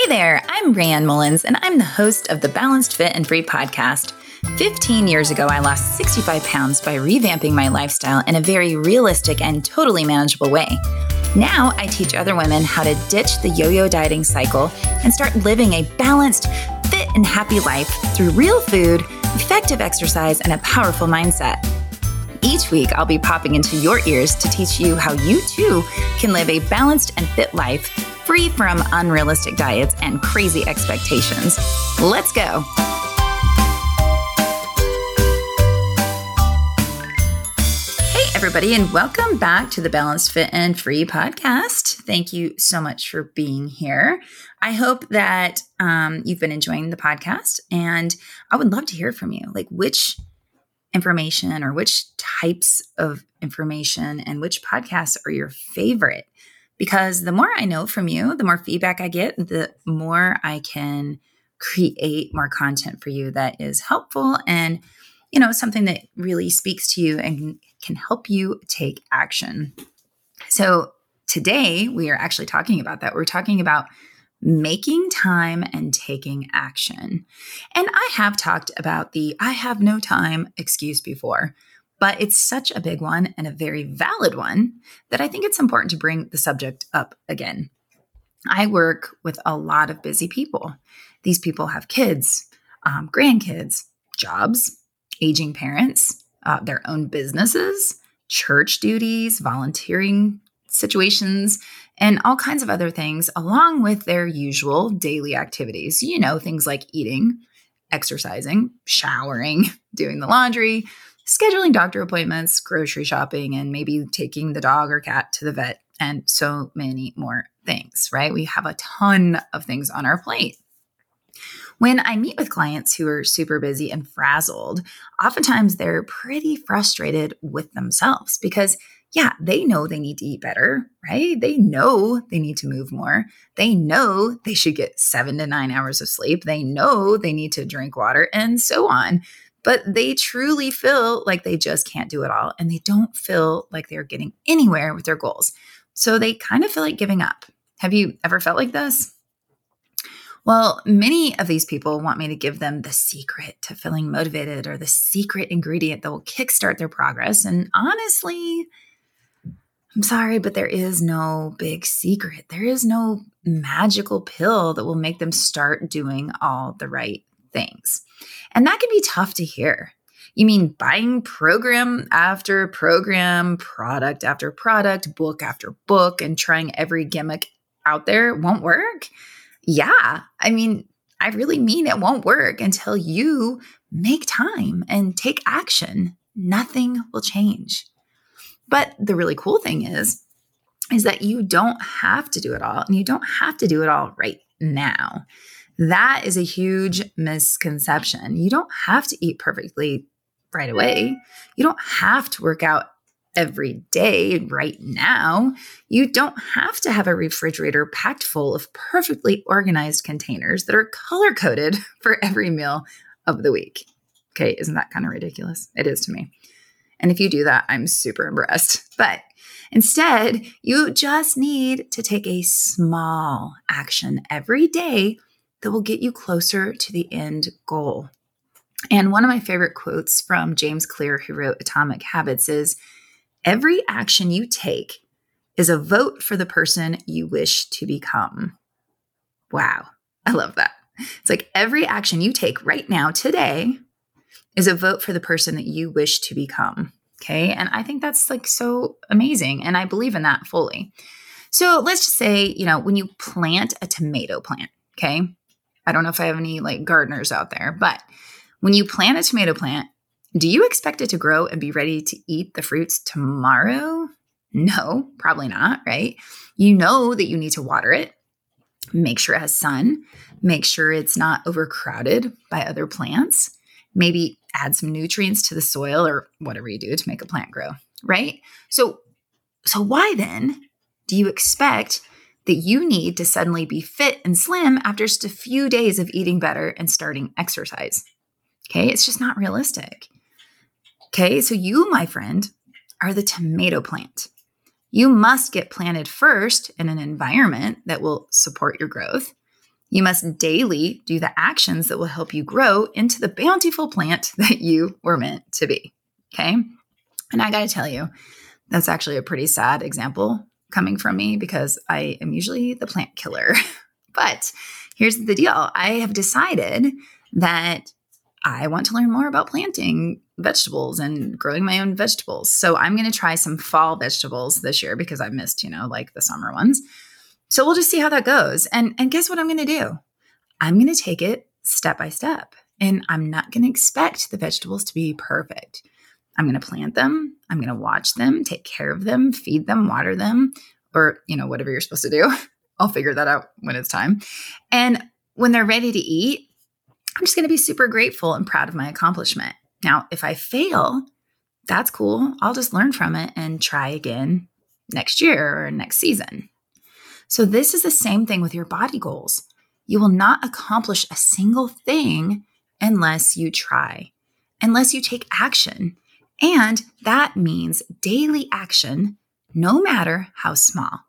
Hey there, I'm Rayanne Mullins, and I'm the host of the Balanced Fit and Free podcast. 15 years ago, I lost 65 pounds by revamping my lifestyle in a very realistic and totally manageable way. Now, I teach other women how to ditch the yo yo dieting cycle and start living a balanced, fit, and happy life through real food, effective exercise, and a powerful mindset. Each week, I'll be popping into your ears to teach you how you too can live a balanced and fit life free from unrealistic diets and crazy expectations. Let's go. Hey, everybody, and welcome back to the Balanced Fit and Free podcast. Thank you so much for being here. I hope that um, you've been enjoying the podcast, and I would love to hear from you. Like, which information or which types of information and which podcasts are your favorite? Because the more I know from you, the more feedback I get, the more I can create more content for you that is helpful and you know something that really speaks to you and can help you take action. So today we are actually talking about that. We're talking about making time and taking action. And I have talked about the I have no time excuse before. But it's such a big one and a very valid one that I think it's important to bring the subject up again. I work with a lot of busy people. These people have kids, um, grandkids, jobs, aging parents, uh, their own businesses, church duties, volunteering situations, and all kinds of other things, along with their usual daily activities. You know, things like eating, exercising, showering, doing the laundry, scheduling doctor appointments, grocery shopping, and maybe taking the dog or cat to the vet, and so many more things, right? We have a ton of things on our plate. When I meet with clients who are super busy and frazzled, oftentimes they're pretty frustrated with themselves because, yeah, they know they need to eat better, right? They know they need to move more. They know they should get seven to nine hours of sleep. They know they need to drink water and so on but they truly feel like they just can't do it all and they don't feel like they're getting anywhere with their goals. So they kind of feel like giving up. Have you ever felt like this? Well, many of these people want me to give them the secret to feeling motivated or the secret ingredient that will kickstart their progress. And honestly, I'm sorry, but there is no big secret. There is no magical pill that will make them start doing all the right things. And that can be tough to hear. You mean buying program after program, product after product, book after book, and trying every gimmick out there won't work? Yeah. I mean, I really mean it won't work until you make time and take action. Nothing will change. But the really cool thing is, is that you don't have to do it all and you don't have to do it all right now. That is a huge misconception. You don't have to eat perfectly right away. You don't have to work out every day right now. You don't have to have a refrigerator packed full of perfectly organized containers that are color coded for every meal of the week. Okay, isn't that kind of ridiculous? It is to me. And if you do that, I'm super impressed. But instead, you just need to take a small action every day that will get you closer to the end goal. And one of my favorite quotes from James Clear, who wrote Atomic Habits, is Every action you take is a vote for the person you wish to become. Wow, I love that. It's like every action you take right now, today, is a vote for the person that you wish to become. Okay. And I think that's like so amazing. And I believe in that fully. So let's just say, you know, when you plant a tomato plant, okay, I don't know if I have any like gardeners out there, but when you plant a tomato plant, do you expect it to grow and be ready to eat the fruits tomorrow? No, probably not, right? You know that you need to water it, make sure it has sun, make sure it's not overcrowded by other plants, maybe add some nutrients to the soil or whatever you do to make a plant grow, right? So so why then do you expect that you need to suddenly be fit and slim after just a few days of eating better and starting exercise. Okay, it's just not realistic. Okay, so you, my friend, are the tomato plant. You must get planted first in an environment that will support your growth. You must daily do the actions that will help you grow into the bountiful plant that you were meant to be. Okay. And I got to tell you, that's actually a pretty sad example coming from me because I am usually the plant killer. but here's the deal I have decided that I want to learn more about planting vegetables and growing my own vegetables. So I'm going to try some fall vegetables this year because I've missed, you know, like the summer ones. So we'll just see how that goes. And and guess what I'm going to do? I'm going to take it step by step. And I'm not going to expect the vegetables to be perfect. I'm going to plant them, I'm going to watch them, take care of them, feed them, water them, or, you know, whatever you're supposed to do. I'll figure that out when it's time. And when they're ready to eat, I'm just going to be super grateful and proud of my accomplishment. Now, if I fail, that's cool. I'll just learn from it and try again next year or next season. So, this is the same thing with your body goals. You will not accomplish a single thing unless you try, unless you take action. And that means daily action, no matter how small.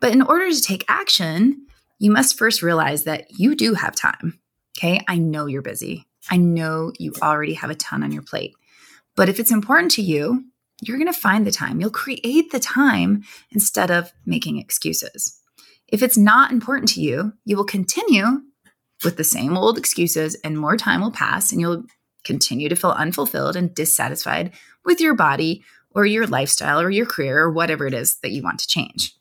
But in order to take action, you must first realize that you do have time. Okay. I know you're busy. I know you already have a ton on your plate. But if it's important to you, you're going to find the time. You'll create the time instead of making excuses. If it's not important to you, you will continue with the same old excuses and more time will pass and you'll continue to feel unfulfilled and dissatisfied with your body or your lifestyle or your career or whatever it is that you want to change.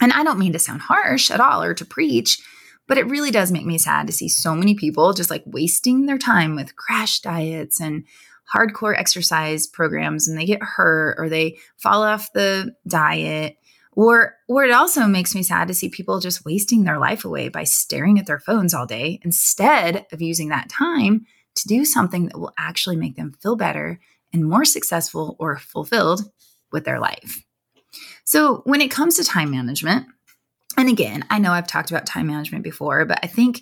And I don't mean to sound harsh at all or to preach, but it really does make me sad to see so many people just like wasting their time with crash diets and hardcore exercise programs and they get hurt or they fall off the diet or or it also makes me sad to see people just wasting their life away by staring at their phones all day instead of using that time to do something that will actually make them feel better and more successful or fulfilled with their life. So, when it comes to time management, and again, I know I've talked about time management before, but I think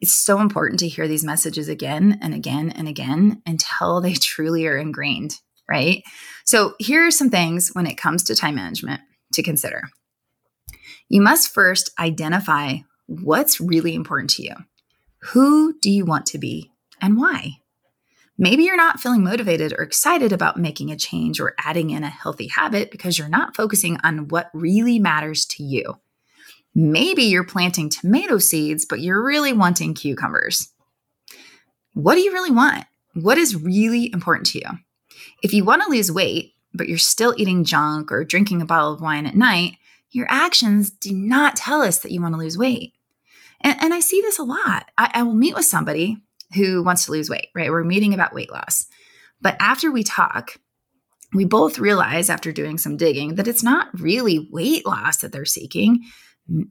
it's so important to hear these messages again and again and again until they truly are ingrained, right? So, here are some things when it comes to time management to consider. You must first identify what's really important to you. Who do you want to be and why? Maybe you're not feeling motivated or excited about making a change or adding in a healthy habit because you're not focusing on what really matters to you. Maybe you're planting tomato seeds, but you're really wanting cucumbers. What do you really want? What is really important to you? If you want to lose weight, but you're still eating junk or drinking a bottle of wine at night, your actions do not tell us that you want to lose weight. And, and I see this a lot. I, I will meet with somebody who wants to lose weight, right? We're meeting about weight loss. But after we talk, we both realize after doing some digging that it's not really weight loss that they're seeking,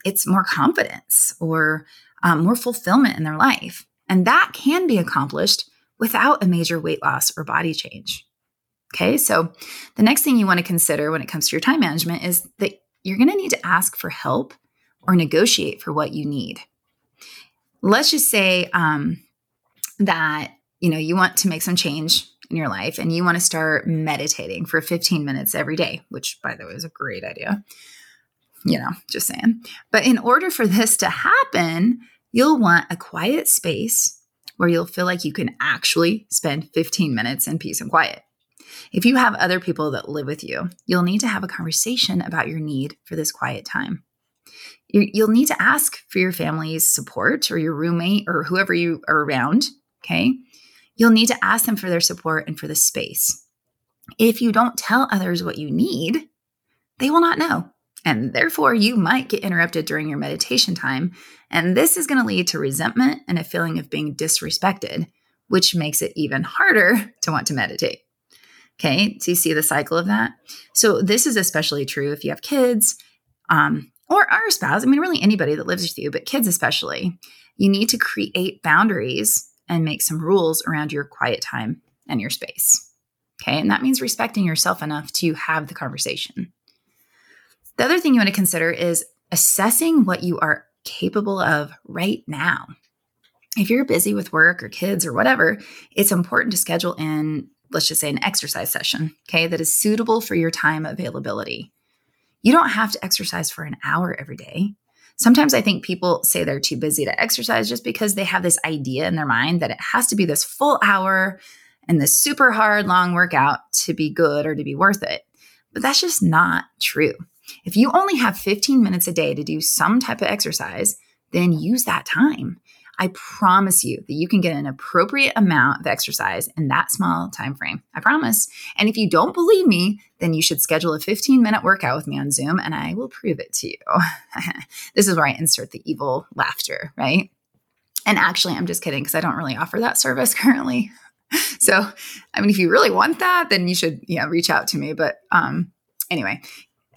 it's more confidence or um, more fulfillment in their life. And that can be accomplished without a major weight loss or body change. Okay, so the next thing you want to consider when it comes to your time management is that you're going to need to ask for help or negotiate for what you need. Let's just say um, that you know you want to make some change in your life and you want to start meditating for 15 minutes every day which by the way is a great idea. You know just saying. But in order for this to happen you'll want a quiet space where you'll feel like you can actually spend 15 minutes in peace and quiet. If you have other people that live with you you'll need to have a conversation about your need for this quiet time. You'll need to ask for your family's support or your roommate or whoever you are around Okay. You'll need to ask them for their support and for the space. If you don't tell others what you need, they will not know. And therefore, you might get interrupted during your meditation time. And this is going to lead to resentment and a feeling of being disrespected, which makes it even harder to want to meditate. Okay, so you see the cycle of that? So, this is especially true if you have kids um, or our spouse. I mean, really anybody that lives with you, but kids especially. You need to create boundaries and make some rules around your quiet time and your space. Okay. And that means respecting yourself enough to have the conversation. The other thing you want to consider is assessing what you are capable of right now. If you're busy with work or kids or whatever, it's important to schedule in, let's just say, an exercise session, okay, that is suitable for your time availability. You don't have to exercise for an hour every day. Sometimes I think people say they're too busy to exercise just because they have this idea in their mind that it has to be this full hour and this super hard long workout to be good or to be worth it. But that's just not true. If you only have 15 minutes a day to do some type of exercise, then use that time. I promise you that you can get an appropriate amount of exercise in that small time frame. I promise. And if you don't believe me, then you should schedule a 15 minute workout with me on Zoom and I will prove it to you. this is where I insert the evil laughter, right? And actually, I'm just kidding because I don't really offer that service currently. so, I mean, if you really want that, then you should, yeah, reach out to me. But um, anyway,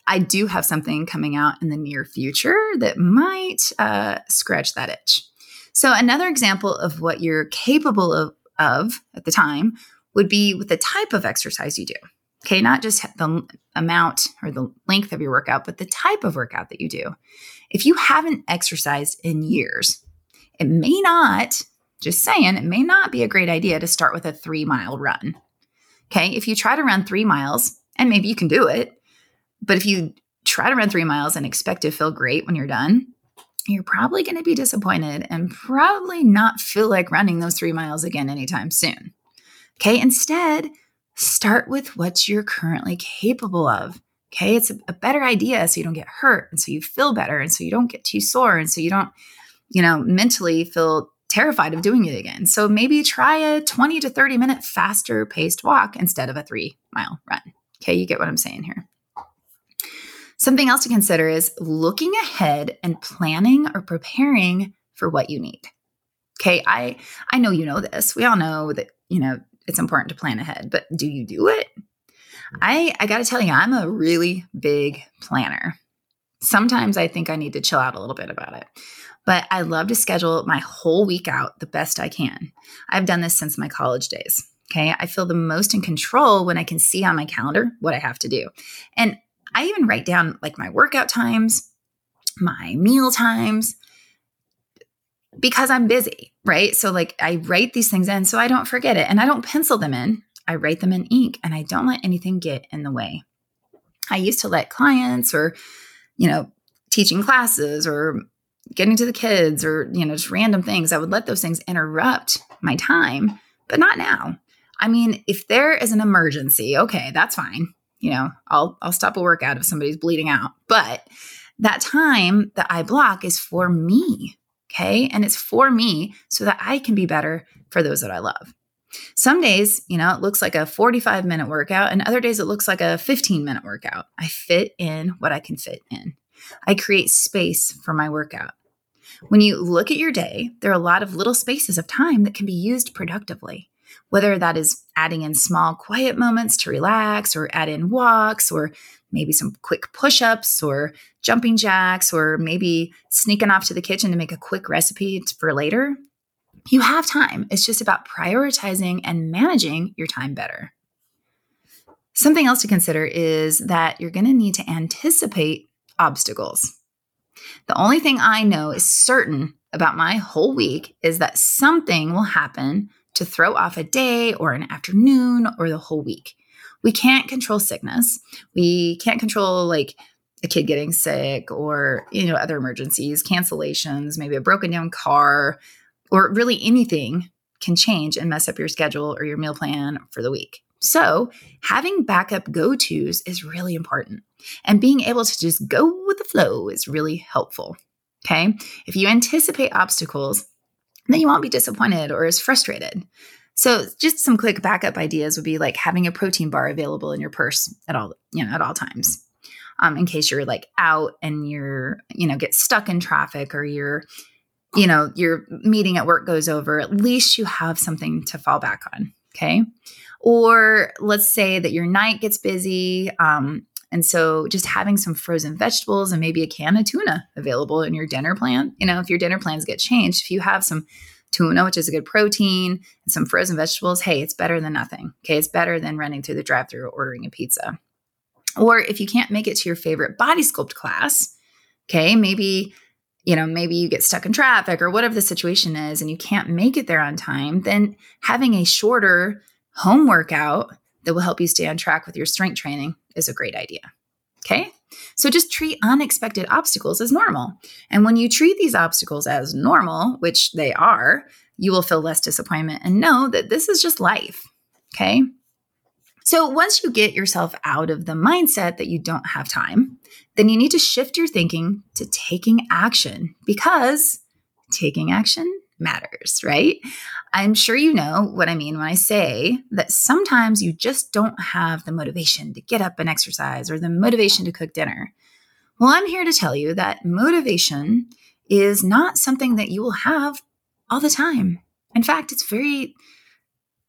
I do have something coming out in the near future that might uh, scratch that itch. So, another example of what you're capable of, of at the time would be with the type of exercise you do. Okay, not just the amount or the length of your workout, but the type of workout that you do. If you haven't exercised in years, it may not, just saying, it may not be a great idea to start with a three mile run. Okay, if you try to run three miles, and maybe you can do it, but if you try to run three miles and expect to feel great when you're done, you're probably going to be disappointed and probably not feel like running those three miles again anytime soon. Okay, instead, start with what you're currently capable of. Okay, it's a, better idea so you don't get hurt and so you feel better and so you don't get too sore and so you don't, you know, mentally feel terrified of doing it again. So maybe try a 20 to 30 minute faster paced walk instead of a three mile run. Okay, you get what I'm saying here. Something else to consider is looking ahead and planning or preparing for what you need. Okay, I I know you know this. We all know that, you know, it's important to plan ahead, but do you do it? I I got to tell you, I'm a really big planner. Sometimes I think I need to chill out a little bit about it. But I love to schedule my whole week out the best I can. I've done this since my college days. Okay. I feel the most in control when I can see on my calendar what I have to do. And I even write down like my workout times, my meal times, because I'm busy, right? So, like, I write these things in so I don't forget it and I don't pencil them in. I write them in ink and I don't let anything get in the way. I used to let clients or, you know, teaching classes or getting to the kids or, you know, just random things, I would let those things interrupt my time, but not now. I mean, if there is an emergency, okay, that's fine you know, I'll I'll stop a workout if somebody's bleeding out. But that time that I block is for me. Okay. And it's for me so that I can be better for those that I love. Some days, you know, it looks like a 45 minute workout, and other days it looks like a 15 minute workout. I fit in what I can fit in. I create space for my workout. When you look at your day, there are a lot of little spaces of time that can be used productively whether that is adding in small, quiet moments to relax, or add in walks, or maybe some quick push ups, or jumping jacks, or maybe sneaking off to the kitchen to make a quick recipe for later. You have time. It's just about prioritizing and managing your time better. Something else to consider is that you're going to need to anticipate obstacles. The only thing I know is certain about my whole week is that something will happen to throw off a day or an afternoon or the whole week. We can't control sickness. We can't control like a kid getting sick or you know other emergencies, cancellations, maybe a broken down car or really anything can change and mess up your schedule or your meal plan for the week. So, having backup go tos is really important. And being able to just go with the flow is really helpful. Okay. If you anticipate obstacles, then you won't be disappointed or as frustrated. So just some quick backup ideas would be like having a protein bar available in your purse at all, you know, at all times. Um, in case you're like out and you're, you know, get stuck in traffic or you're, you know, your meeting at work goes over, at least you have something to fall back on. Okay. Or let's say that your night gets busy. Um, and so just having some frozen vegetables and maybe a can of tuna available in your dinner plan. You know, if your dinner plans get changed, if you have some tuna, which is a good protein, and some frozen vegetables, hey, it's better than nothing. Okay. It's better than running through the drive through or ordering a pizza. Or if you can't make it to your favorite body sculpt class, okay, maybe you know, maybe you get stuck in traffic or whatever the situation is and you can't make it there on time, then having a shorter home workout that will help you stay on track with your strength training is a great idea. Okay. So just treat unexpected obstacles as normal. And when you treat these obstacles as normal, which they are, you will feel less disappointment and know that this is just life. Okay. So once you get yourself out of the mindset that you don't have time, then you need to shift your thinking to taking action because taking action matters, right? I'm sure you know what I mean when I say that sometimes you just don't have the motivation to get up and exercise or the motivation to cook dinner. Well, I'm here to tell you that motivation is not something that you will have all the time. In fact, it's very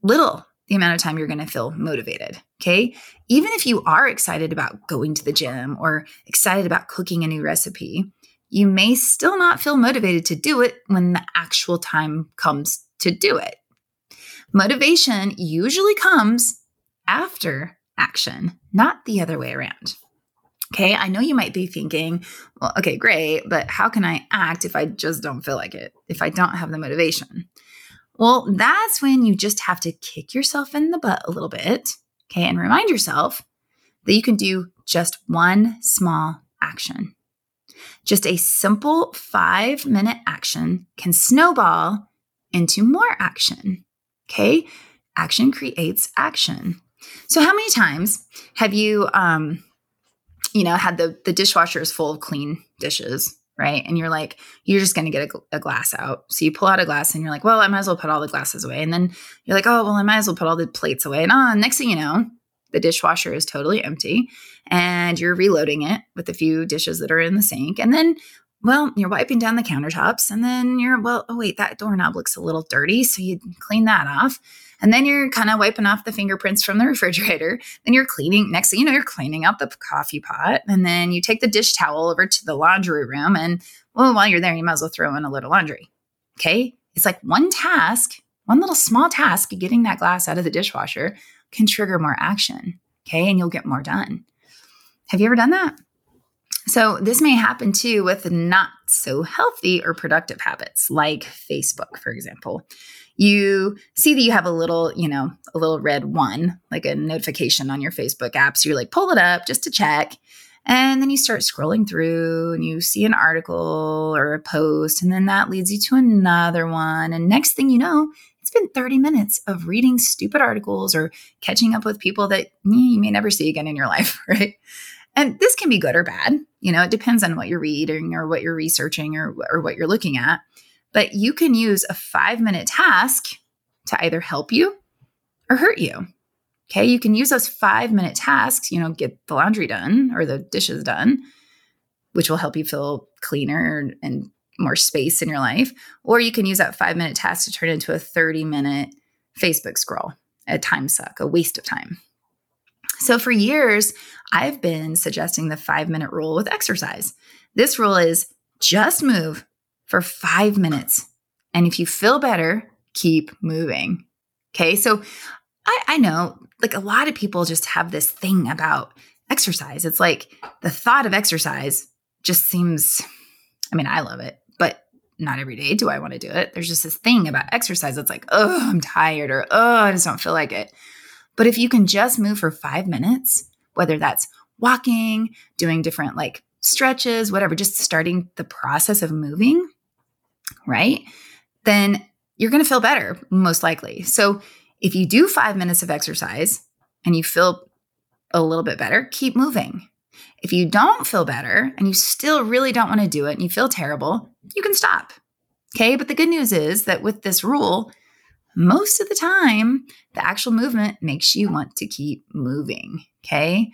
little the amount of time you're going to feel motivated. Okay. Even if you are excited about going to the gym or excited about cooking a new recipe, you may still not feel motivated to do it when the actual time comes to do it. Motivation usually comes after action, not the other way around. Okay, I know you might be thinking, well, okay, great, but how can I act if I just don't feel like it, if I don't have the motivation? Well, that's when you just have to kick yourself in the butt a little bit, okay, and remind yourself that you can do just one small action. Just a simple five minute action can snowball into more action. Okay. Action creates action. So, how many times have you, um, you know, had the, the dishwasher is full of clean dishes, right? And you're like, you're just going to get a, a, glass out. So you pull out a glass and you're like, well, I might as well put all the glasses away. And then you're like, oh, well, I might as well put all the plates away. And oh, next thing you know, the dishwasher is totally empty and you're reloading it with a few dishes that are in the sink. And then, well, you're wiping down the countertops and then you're, well, oh, wait, that doorknob looks a little dirty. So you clean that off. And then you're kind of wiping off the fingerprints from the refrigerator. Then you're cleaning, next thing you know, you're cleaning out the coffee pot. And then you take the dish towel over to the laundry room. And well, while you're there, you might as well throw in a little laundry. Okay. It's like one task, one little small task, getting that glass out of the dishwasher can trigger more action. Okay. And you'll get more done. Have you ever done that? So, this may happen too with not so healthy or productive habits like Facebook, for example. You see that you have a little, you know, a little red one, like a notification on your Facebook app. So, you're like, pull it up just to check. And then you start scrolling through and you see an article or a post, and then that leads you to another one. And next thing you know, been 30 minutes of reading stupid articles or catching up with people that you may never see again in your life, right? And this can be good or bad. You know, it depends on what you're reading or what you're researching or, or what you're looking at. But you can use a five minute task to either help you or hurt you. Okay. You can use those five minute tasks, you know, get the laundry done or the dishes done, which will help you feel cleaner and more space in your life. Or you can use that five minute task to turn into a 30 minute Facebook scroll, a time suck, a waste of time. So for years, I've been suggesting the five minute rule with exercise. This rule is just move for five minutes. And if you feel better, keep moving. Okay. So I, I know like a lot of people just have this thing about exercise. It's like the thought of exercise just seems, I mean, I love it not every day do I want to do it. There's just this thing about exercise that's like, oh, I'm tired or oh, I just don't feel like it. But if you can just move for five minutes, whether that's walking, doing different like stretches, whatever, just starting the process of moving, right? Then you're going to feel better, most likely. So if you do five minutes of exercise and you feel a little bit better, keep moving. If you don't feel better and you still really don't want to do it and you feel terrible, you can stop. Okay. But the good news is that with this rule, most of the time, the actual movement makes you want to keep moving. Okay.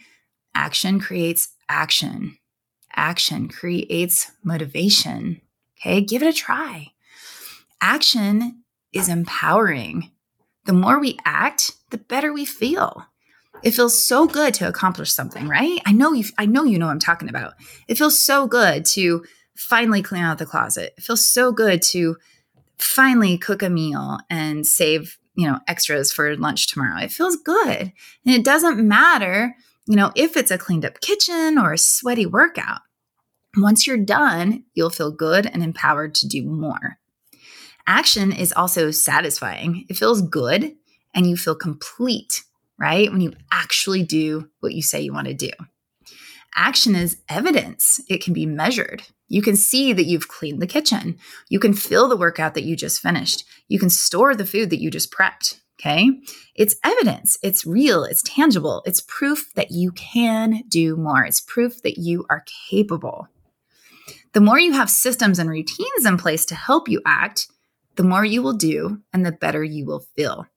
Action creates action. Action creates motivation. Okay. Give it a try. Action is empowering. The more we act, the better we feel. It feels so good to accomplish something, right? I know you I know you know I'm talking about. It feels so good to finally clean out the closet. It feels so good to finally cook a meal and save, you know, extras for lunch tomorrow. It feels good. And it doesn't matter, you know, if it's a cleaned up kitchen or a sweaty workout. Once you're done, you'll feel good and empowered to do more. Action is also satisfying. It feels good and you feel complete right? When you actually do what you say you want to do. Action is evidence, it can be measured. You can see that you've cleaned the kitchen. You can feel the workout that you just finished. You can store the food that you just prepped. Okay. It's evidence. It's real. It's tangible. It's proof that you can do more. It's proof that you are capable. The more you have systems and routines in place to help you act, the more you will do and the better you will feel.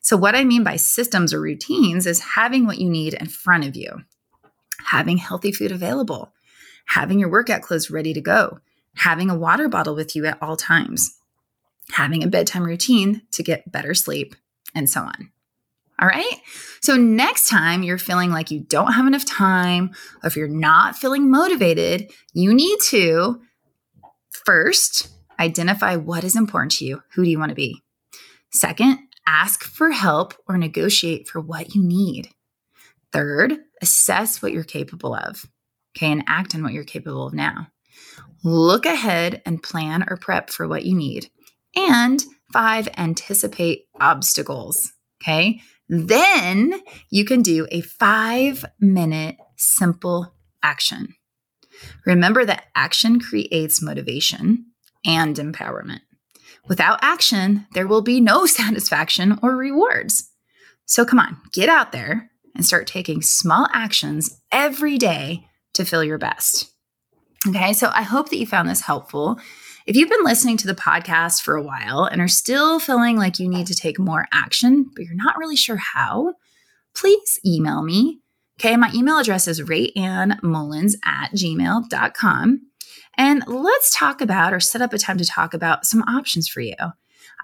So, what I mean by systems or routines is having what you need in front of you, having healthy food available, having your workout clothes ready to go, having a water bottle with you at all times, having a bedtime routine to get better sleep, and so on. All right. So, next time you're feeling like you don't have enough time, or if you're not feeling motivated, you need to first identify what is important to you. Who do you want to be? Second, ask for help or negotiate for what you need. Third, assess what you're capable of. Okay. And act on what you're capable of now. Look ahead and plan or prep for what you need. And five, anticipate obstacles. Okay. Then you can do a five minute simple action. Remember that action creates motivation and empowerment. Without action, there will be no satisfaction or rewards. So come on, get out there and start taking small actions every day to feel your best. Okay, so I hope that you found this helpful. If you've been listening to the podcast for a while and are still feeling like you need to take more action, but you're not really sure how, please email me. Okay, my email address is rayannmullins at gmail.com. And let's talk about or set up a time to talk about some options for you.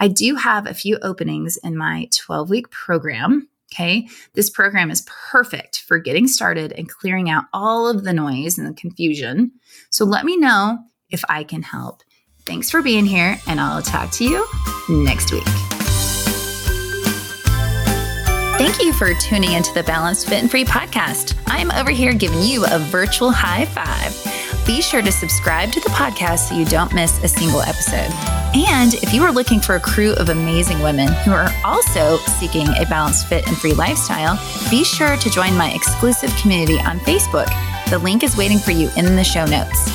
I do have a few openings in my 12 week program. Okay, this program is perfect for getting started and clearing out all of the noise and the confusion. So let me know if I can help. Thanks for being here, and I'll talk to you next week. Thank you for tuning into the Balanced Fit and Free podcast. I'm over here giving you a virtual high five. Be sure to subscribe to the podcast so you don't miss a single episode. And if you are looking for a crew of amazing women who are also seeking a balanced, fit, and free lifestyle, be sure to join my exclusive community on Facebook. The link is waiting for you in the show notes.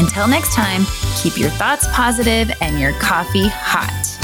Until next time, keep your thoughts positive and your coffee hot.